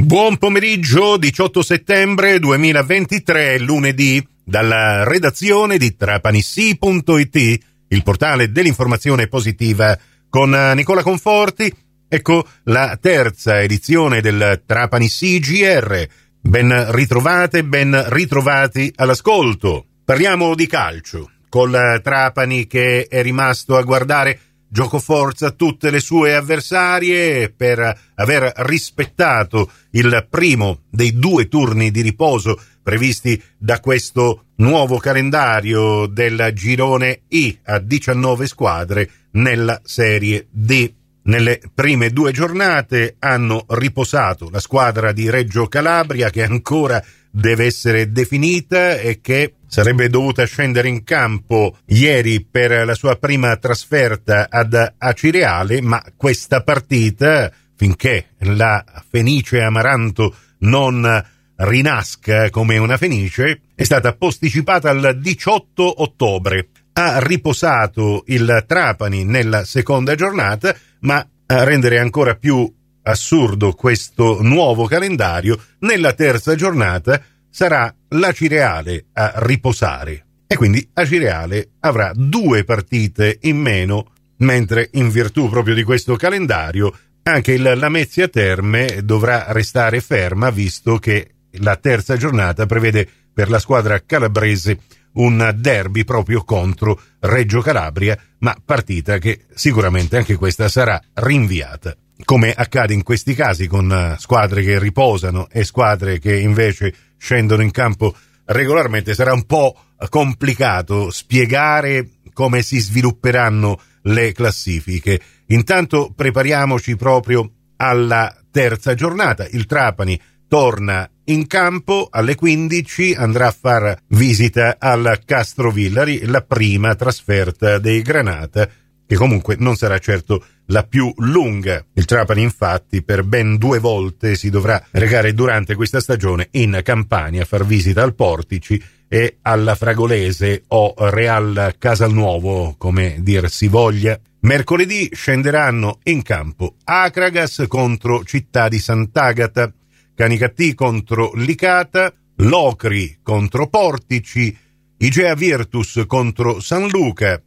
Buon pomeriggio, 18 settembre 2023, lunedì, dalla redazione di trapanissi.it, il portale dell'informazione positiva, con Nicola Conforti. Ecco la terza edizione del Trapanissi GR. Ben ritrovate, ben ritrovati all'ascolto. Parliamo di calcio, col Trapani che è rimasto a guardare gioco forza tutte le sue avversarie per aver rispettato il primo dei due turni di riposo previsti da questo nuovo calendario del girone I a 19 squadre nella Serie D. Nelle prime due giornate hanno riposato la squadra di Reggio Calabria che ancora deve essere definita e che sarebbe dovuta scendere in campo ieri per la sua prima trasferta ad Acireale, ma questa partita, finché la Fenice Amaranto non rinasca come una fenice, è stata posticipata al 18 ottobre. Ha riposato il Trapani nella seconda giornata, ma a rendere ancora più assurdo questo nuovo calendario, nella terza giornata sarà la Cireale a riposare e quindi la Cireale avrà due partite in meno, mentre in virtù proprio di questo calendario anche il Lamezia Terme dovrà restare ferma visto che la terza giornata prevede per la squadra calabrese un derby proprio contro Reggio Calabria, ma partita che sicuramente anche questa sarà rinviata. Come accade in questi casi con squadre che riposano e squadre che invece scendono in campo regolarmente, sarà un po' complicato spiegare come si svilupperanno le classifiche. Intanto prepariamoci proprio alla terza giornata. Il Trapani torna in campo alle 15, andrà a far visita al Castrovillari, la prima trasferta dei Granata che comunque non sarà certo la più lunga. Il Trapani infatti per ben due volte si dovrà recare durante questa stagione in Campania a far visita al Portici e alla Fragolese o Real Casalnuovo, come dir si voglia. Mercoledì scenderanno in campo Acragas contro Città di Sant'Agata, Canicattì contro Licata, Locri contro Portici, Igea Virtus contro San Luca,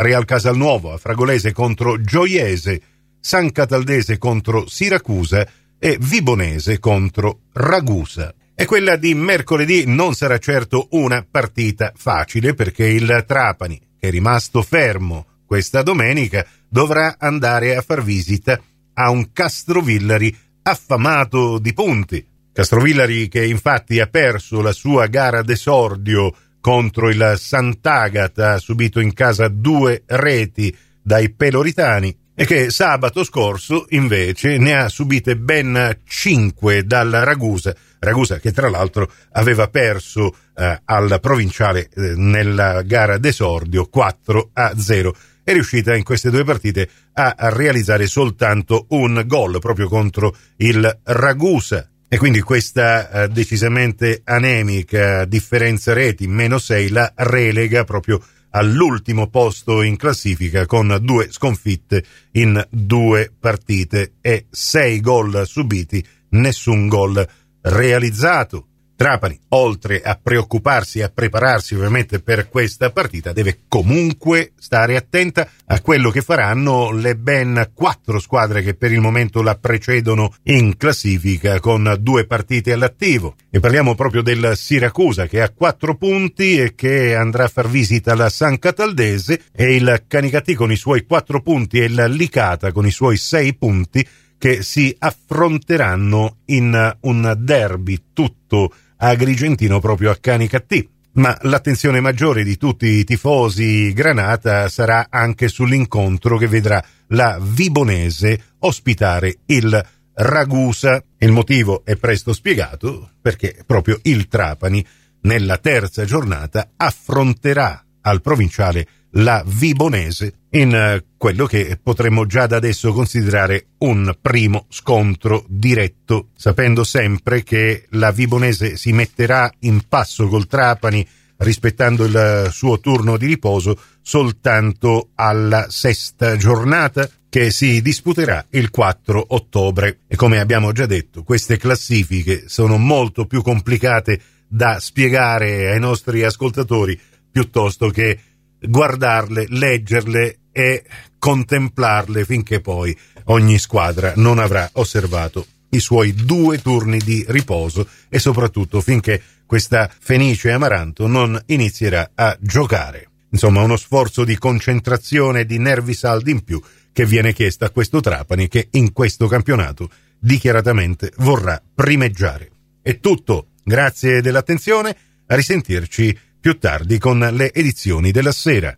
Real Casalnuovo a Fragolese contro Gioiese, San Cataldese contro Siracusa e Vibonese contro Ragusa. E quella di mercoledì non sarà certo una partita facile perché il Trapani, che è rimasto fermo questa domenica, dovrà andare a far visita a un Castrovillari affamato di punti. Castrovillari che infatti ha perso la sua gara d'esordio contro il Sant'Agata ha subito in casa due reti dai peloritani e che sabato scorso invece ne ha subite ben cinque dalla Ragusa, Ragusa che tra l'altro aveva perso eh, al provinciale eh, nella gara d'esordio 4 a 0 è riuscita in queste due partite a realizzare soltanto un gol proprio contro il Ragusa e quindi questa eh, decisamente anemica differenza reti, meno 6, la relega proprio all'ultimo posto in classifica con due sconfitte in due partite e sei gol subiti, nessun gol realizzato. Trapani, oltre a preoccuparsi e a prepararsi ovviamente per questa partita, deve comunque stare attenta a quello che faranno le ben quattro squadre che per il momento la precedono in classifica con due partite all'attivo. E parliamo proprio del Siracusa che ha quattro punti e che andrà a far visita alla San Cataldese e il Canicati con i suoi quattro punti e il Licata con i suoi sei punti che si affronteranno in un derby tutto Agrigentino proprio a Canicattì. Ma l'attenzione maggiore di tutti i tifosi Granata sarà anche sull'incontro che vedrà la Vibonese ospitare il Ragusa. Il motivo è presto spiegato perché proprio il Trapani nella terza giornata affronterà al provinciale la Vibonese in eh, quello che potremmo già da adesso considerare un primo scontro diretto, sapendo sempre che la Vibonese si metterà in passo col Trapani rispettando il suo turno di riposo soltanto alla sesta giornata. che si disputerà il 4 ottobre. E come abbiamo già detto, queste classifiche sono molto più complicate da spiegare ai nostri ascoltatori piuttosto che guardarle, leggerle e contemplarle finché poi ogni squadra non avrà osservato i suoi due turni di riposo e soprattutto finché questa Fenice Amaranto non inizierà a giocare. Insomma, uno sforzo di concentrazione e di nervi saldi in più che viene chiesto a questo Trapani che in questo campionato dichiaratamente vorrà primeggiare. È tutto, grazie dell'attenzione, a risentirci più tardi con le edizioni della sera.